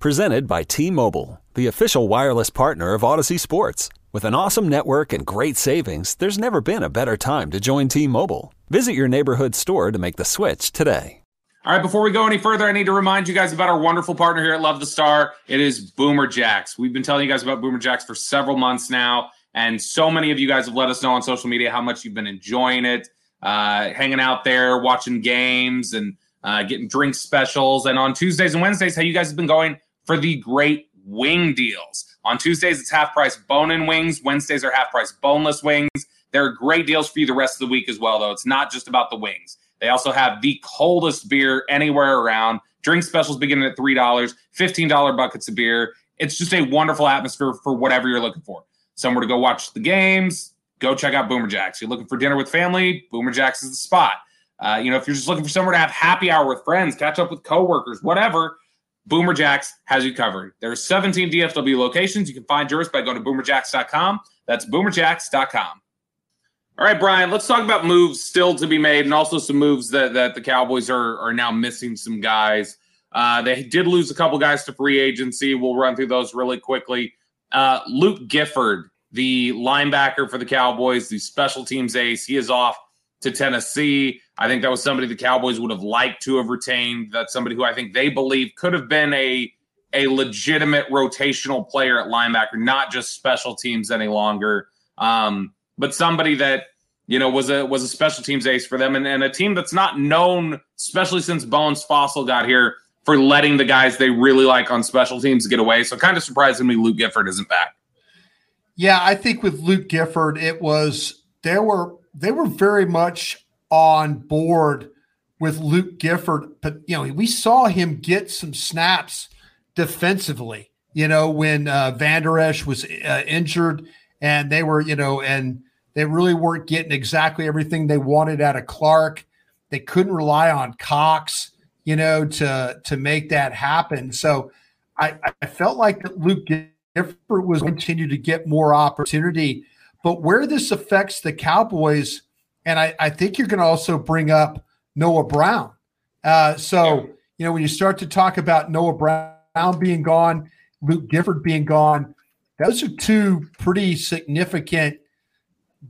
Presented by T Mobile, the official wireless partner of Audacy Sports. With an awesome network and great savings, there's never been a better time to join T Mobile. Visit your neighborhood store to make the switch today. All right, before we go any further, I need to remind you guys about our wonderful partner here at Love the Star. It is Boomer Jacks. We've been telling you guys about Boomer Jacks for several months now, and so many of you guys have let us know on social media how much you've been enjoying it, uh, hanging out there, watching games, and uh, getting drink specials. And on Tuesdays and Wednesdays, how you guys have been going for the great wing deals. On Tuesdays, it's half price bone in wings. Wednesdays are half price boneless wings. There are great deals for you the rest of the week as well, though. It's not just about the wings. They also have the coldest beer anywhere around. Drink specials beginning at $3, $15 buckets of beer. It's just a wonderful atmosphere for whatever you're looking for. Somewhere to go watch the games, go check out Boomer Jacks. You're looking for dinner with family, Boomer Jacks is the spot. Uh, you know, if you're just looking for somewhere to have happy hour with friends, catch up with coworkers, whatever, Boomer Jacks has you covered. There are 17 DFW locations. You can find yours by going to boomerjacks.com. That's boomerjacks.com. All right, Bryan, let's talk about moves still to be made and also some moves that, that the Cowboys are, are now missing some guys. Uh, they did lose a couple guys to free agency. We'll run through those really quickly. Uh, Luke Gifford, the linebacker for the Cowboys, the special teams ace, he is off to Tennessee. I think that was somebody the Cowboys would have liked to have retained. That's somebody who I think they believe could have been a a legitimate rotational player at linebacker, not just special teams any longer. Um, but somebody that you know was a was a special teams ace for them, and, and a team that's not known, especially since Bones Fassel got here, for letting the guys they really like on special teams get away. So kind of surprising me, Luke Gifford isn't back. Yeah, I think with Luke Gifford, it was there were they were very much on board with Luke Gifford, but you know we saw him get some snaps defensively. You know when uh, Vander Esch was uh, injured, and they were you know and they really weren't getting exactly everything they wanted out of Clark. They couldn't rely on Cox, you know, to to make that happen. So I, I felt like that Luke Gifford was continue to get more opportunity but where this affects the Cowboys, and I, I think you're going to also bring up Noah Brown. Uh, so, you know, when you start to talk about Noah Brown being gone, Luke Gifford being gone, those are two pretty significant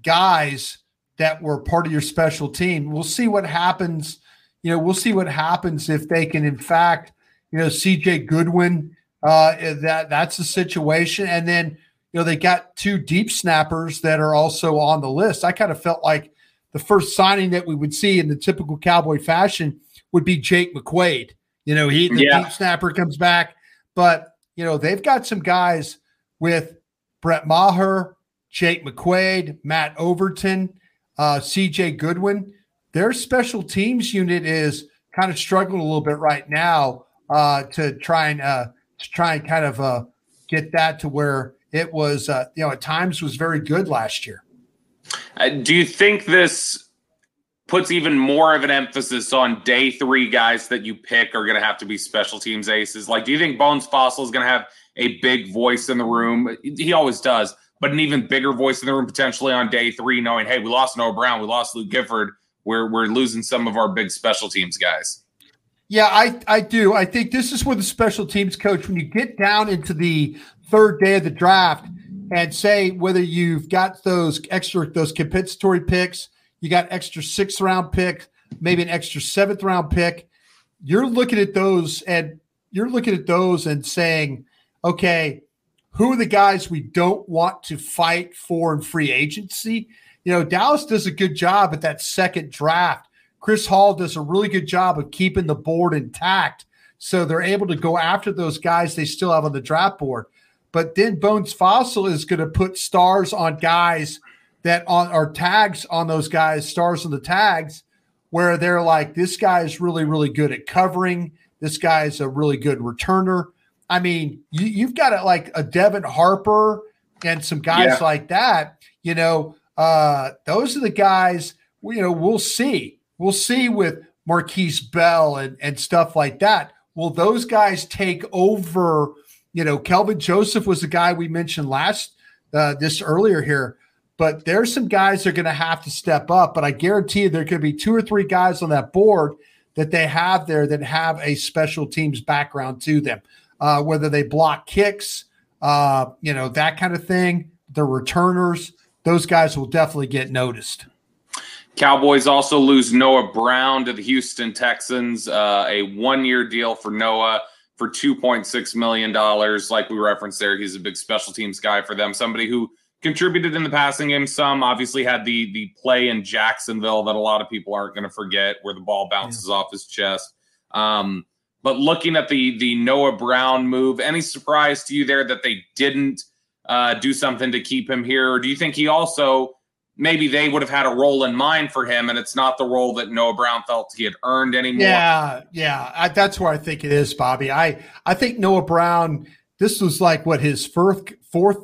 guys that were part of your special team. We'll see what happens. You know, we'll see what happens if they can, in fact, you know, CJ Goodwin. Uh, that that's the situation, and then you know, they got two deep snappers that are also on the list. I kind of felt like the first signing that we would see in the typical Cowboy fashion would be Jake McQuaide. You know, he the yeah. deep snapper comes back, but you know, they've got some guys with Brett Maher, Jake McQuaide, Matt Overton, uh, CJ Goodwin. Their special teams unit is kind of struggling a little bit right now uh, to try and uh, to try and kind of uh, get that to where it was uh, you know at times was very good last year. Uh, do you think this puts even more of an emphasis on day three guys that you pick are going to have to be special teams aces? Like, do you think Bones Fassel is going to have a big voice in the room? He always does, but an even bigger voice in the room potentially on day three, knowing, hey, we lost Noah Brown, we lost Luke Gifford, we're we're losing some of our big special teams guys. Yeah, I, I do. I think this is where the special teams coach, when you get down into the third day of the draft and say whether you've got those extra those compensatory picks, you got extra sixth round pick, maybe an extra seventh round pick. You're looking at those and you're looking at those and saying, okay, who are the guys we don't want to fight for in free agency? You know, Dallas does a good job at that second draft Chris Hall does a really good job of keeping the board intact. So they're able to go after those guys they still have on the draft board. But then Bones Fassel is going to put stars on guys that on are tags on those guys, stars on the tags, where they're like, this guy is really, really good at covering. This guy is a really good returner. I mean, you, have got a, like a Devin Harper and some guys yeah. like that. You know, uh, those are the guys. You know, we'll see. We'll see with Markquese Bell and and stuff like that. Will those guys take over? You know, Kelvin Joseph was the guy we mentioned last uh, this earlier here. But there's some guys that are going to have to step up. But I guarantee you, there could be two or three guys on that board that they have there that have a special teams background to them, uh, whether they block kicks, uh, you know, that kind of thing. The returners, those guys will definitely get noticed. Cowboys also lose Noah Brown to the Houston Texans, uh, a one year deal for Noah for $2.6 million. Like we referenced there, he's a big special teams guy for them, somebody who contributed in the passing game some. Obviously, had the the play in Jacksonville that a lot of people aren't going to forget, where the ball bounces yeah. off his chest. Um, but looking at the the Noah Brown move, any surprise to you there that they didn't uh, do something to keep him here, or do you think he also maybe they would have had a role in mind for him, and it's not the role that Noah Brown felt he had earned anymore? Yeah, yeah, I, that's where I think it is, Bobby. I I think Noah Brown. This was like what his fourth fourth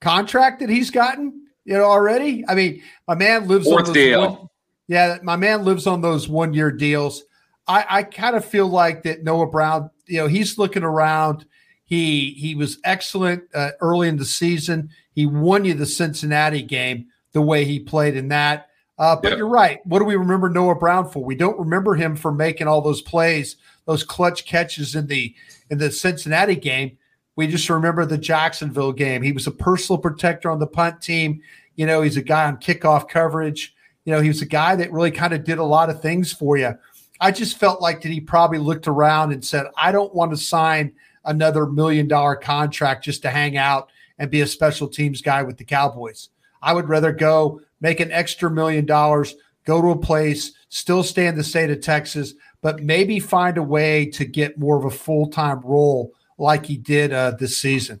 contract that he's gotten, you know, already. I mean, my man lives Fourth on deal. One, yeah, my man lives on those one year deals. I, I kind of feel like that Noah Brown, you know, he's looking around. He he was excellent uh, early in the season. He won you the Cincinnati game the way he played in that. Uh, but you're right. What do we remember Noah Brown for? We don't remember him for making all those plays, those clutch catches in the in the Cincinnati game. We just remember the Jacksonville game. He was a personal protector on the punt team. You know, he's a guy on kickoff coverage. You know, he was a guy that really kind of did a lot of things for you. I just felt like that he probably looked around and said, I don't want to sign another million dollar contract just to hang out and be a special teams guy with the Cowboys. I would rather go make an extra million dollars, go to a place, still stay in the state of Texas, but maybe find a way to get more of a full time role like he did uh, this season.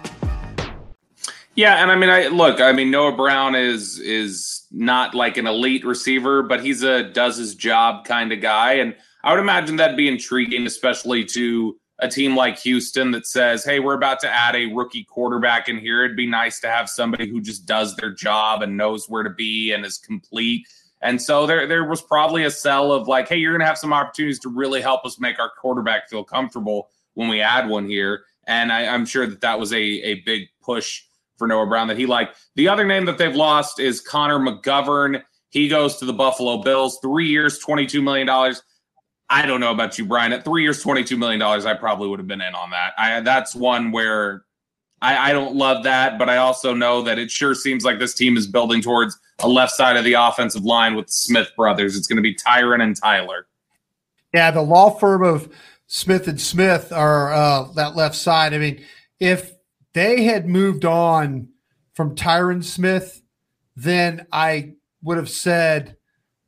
Yeah, and I mean, I look. I mean, Noah Brown is is not like an elite receiver, but he's a does his job kind of guy, and I would imagine that'd be intriguing, especially to a team like Houston that says, "Hey, we're about to add a rookie quarterback in here. It'd be nice to have somebody who just does their job and knows where to be and is complete." And so there, there was probably a sell of like, "Hey, you're going to have some opportunities to really help us make our quarterback feel comfortable when we add one here." And I, I'm sure that that was a a big push for Noah Brown that he liked. The other name that they've lost is Connor McGovern. He goes to the Buffalo Bills, three years, $22 million. I don't know about you, Bryan. At three years, $22 million, I probably would have been in on that. I, that's one where I, I don't love that, but I also know that it sure seems like this team is building towards a left side of the offensive line with the Smith brothers. It's going to be Tyron and Tyler. Yeah, the law firm of Smith and Smith are uh, that left side. I mean, if they had moved on from Tyron Smith, then I would have said,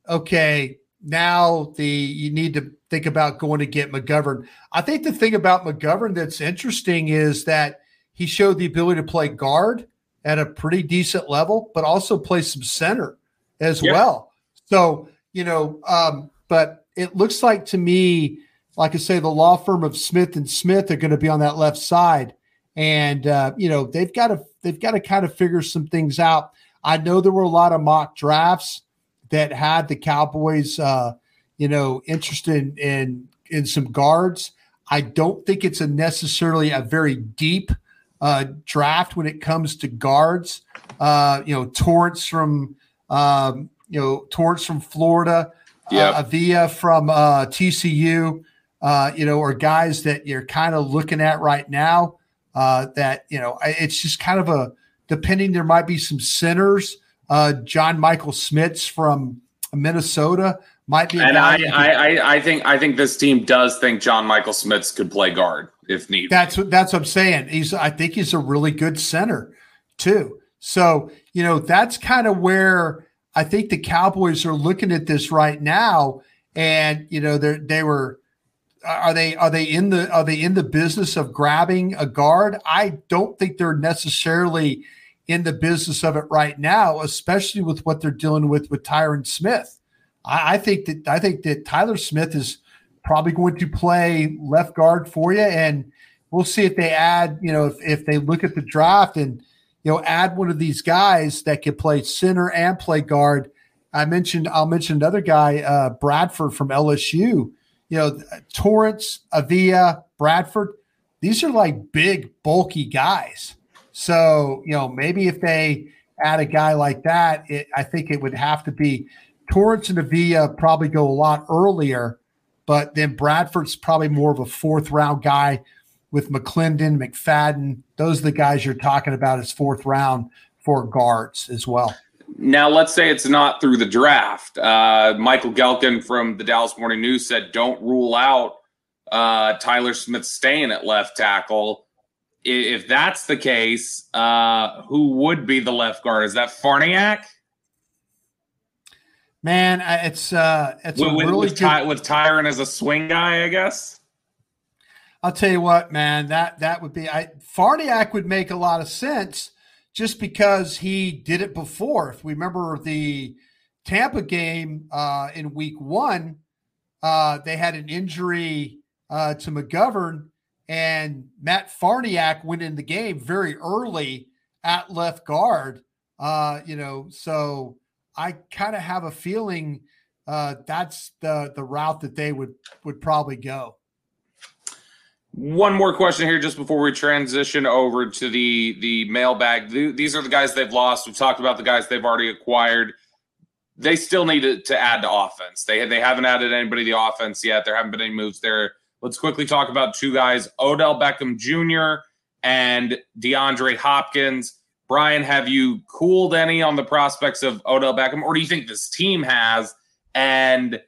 okay, now the you need to think about going to get McGovern. I think the thing about McGovern that's interesting is that he showed the ability to play guard at a pretty decent level, but also play some center as well. So, you know, um, but it looks like to me, like I say, the law firm of Smith and Smith are going to be on that left side, and uh, you know they've got to they've got to kind of figure some things out. I know there were a lot of mock drafts that had the Cowboys, uh, you know, interested in, in in some guards. I don't think it's a necessarily a very deep uh, draft when it comes to guards. Uh, you know, Torrence from um, you know Torrence from Florida, Yep. uh, Avia from uh, TCU. Uh, you know, or guys that you're kind of looking at right now. Uh, that you know, it's just kind of a depending. There might be some centers. Uh, John Michael Schmitz from Minnesota might be. And I, I, I, I think I think this team does think John Michael Schmitz could play guard if needed. That's what that's what I'm saying. He's I think he's a really good center too. So, you know, that's kind of where I think the Cowboys are looking at this right now. And, you know, they they were are they are they in the are they in the business of grabbing a guard? I don't think they're necessarily in the business of it right now, especially with what they're dealing with with Tyron Smith. I, I think that I think that Tyler Smith is probably going to play left guard for you, and we'll see if they add. You know, if, if they look at the draft and you know add one of these guys that can play center and play guard. I mentioned I'll mention another guy, uh, Bradford from LSU. You know, Torrence, Avia, Bradford. These are like big, bulky guys. So you know, maybe if they add a guy like that, it, I think it would have to be Torrence and Avia probably go a lot earlier, but then Bradford's probably more of a fourth round guy with McClendon, McFadden. Those are the guys you're talking about as fourth round for guards as well. Now, let's say it's not through the draft. Uh, Michael Gehlken from the Dallas Morning News said, "Don't rule out uh, Tyler Smith staying at left tackle." If that's the case, uh, who would be the left guard? Is that Farniok Man, it's uh, it's with, really with, good. With Tyron as a swing guy? I guess. I'll tell you what, man, that that would be I Farniok would make a lot of sense just because he did it before. If we remember the Tampa game uh, in week one, uh, they had an injury uh, to McGovern, and Matt Farniok went in the game very early at left guard. Uh, you know, so I kind of have a feeling uh, that's the the route that they would would probably go. One more question here, just before we transition over to the the mailbag. Th- These are the guys they've lost. We've talked about the guys they've already acquired. They still need to, to add to offense. They they haven't added anybody to offense yet. There haven't been any moves there. Let's quickly talk about two guys: Odell Beckham Jr. and DeAndre Hopkins. Bryan, have you cooled any on the prospects of Odell Beckham, or do you think this team has? And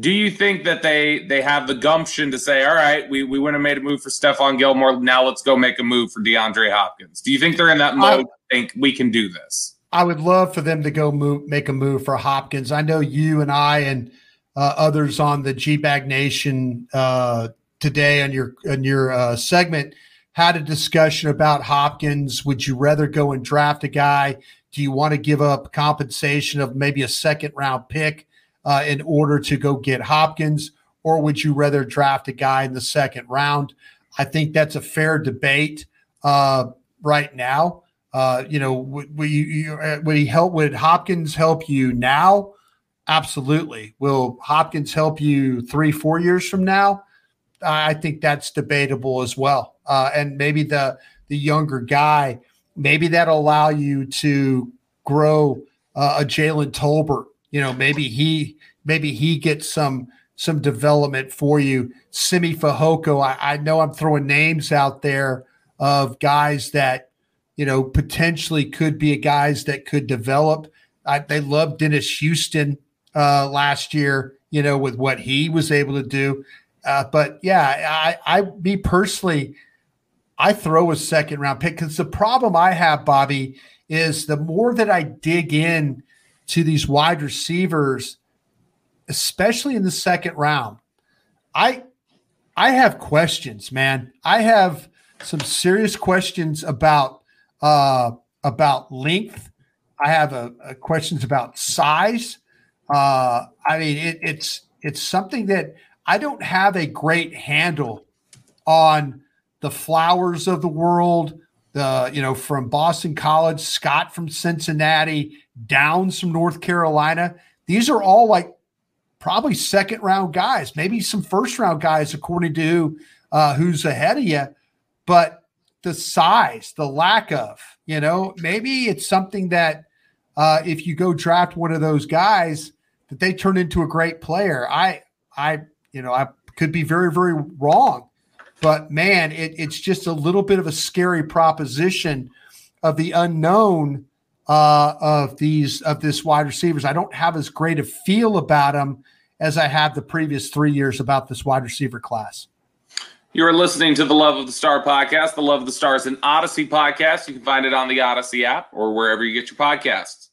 do you think that they they have the gumption to say, all right, we, we went and made a move for Stephon Gilmore. Now let's go make a move for DeAndre Hopkins? Do you think they're in that mode? I think we can do this? I would love for them to go move, make a move for Hopkins. I know you and I and uh, others on the G Bag Nation uh, today on your on your uh, segment had a discussion about Hopkins. Would you rather go and draft a guy? Do you want to give up compensation of maybe a second round pick uh, in order to go get Hopkins, or would you rather draft a guy in the second round? I think that's a fair debate uh, right now. Uh, you know, would, would, you, uh, would he help? Would Hopkins help you now? Absolutely. Will Hopkins help you three, four years from now? I think that's debatable as well. Uh, and maybe the the younger guy, maybe that'll allow you to grow uh, a Jalen Tolbert. You know, maybe he maybe he gets some some development for you. Simi Fehoko. I, I know I'm throwing names out there of guys that you know potentially could be guys that could develop. I, they love Dennis Houston uh, last year. You know, with what he was able to do. Uh, but yeah, I, I, me personally, I throw a second round pick because the problem I have, Bobby, is the more that I dig in to these wide receivers, especially in the second round, I, I have questions, man. I have some serious questions about, uh, about length. I have a, a questions about size. Uh, I mean, it, it's It's something that I don't have a great handle on the flowers of the world, the, you know, from Boston College, Scott from Cincinnati, Downs from North Carolina. These are all like probably second round guys, maybe some first round guys, according to uh, who's ahead of you. But the size, the lack of, you know, maybe it's something that uh, if you go draft one of those guys, that they turn into a great player. I, I, you know, I could be very, very wrong, but man, it, it's just a little bit of a scary proposition of the unknown uh, of these of this wide receivers. I don't have as great a feel about them as I have the previous three years about this wide receiver class. You are listening to the Love of the Star podcast. The Love of the Star is an Audacy podcast. You can find it on the Audacy app or wherever you get your podcasts.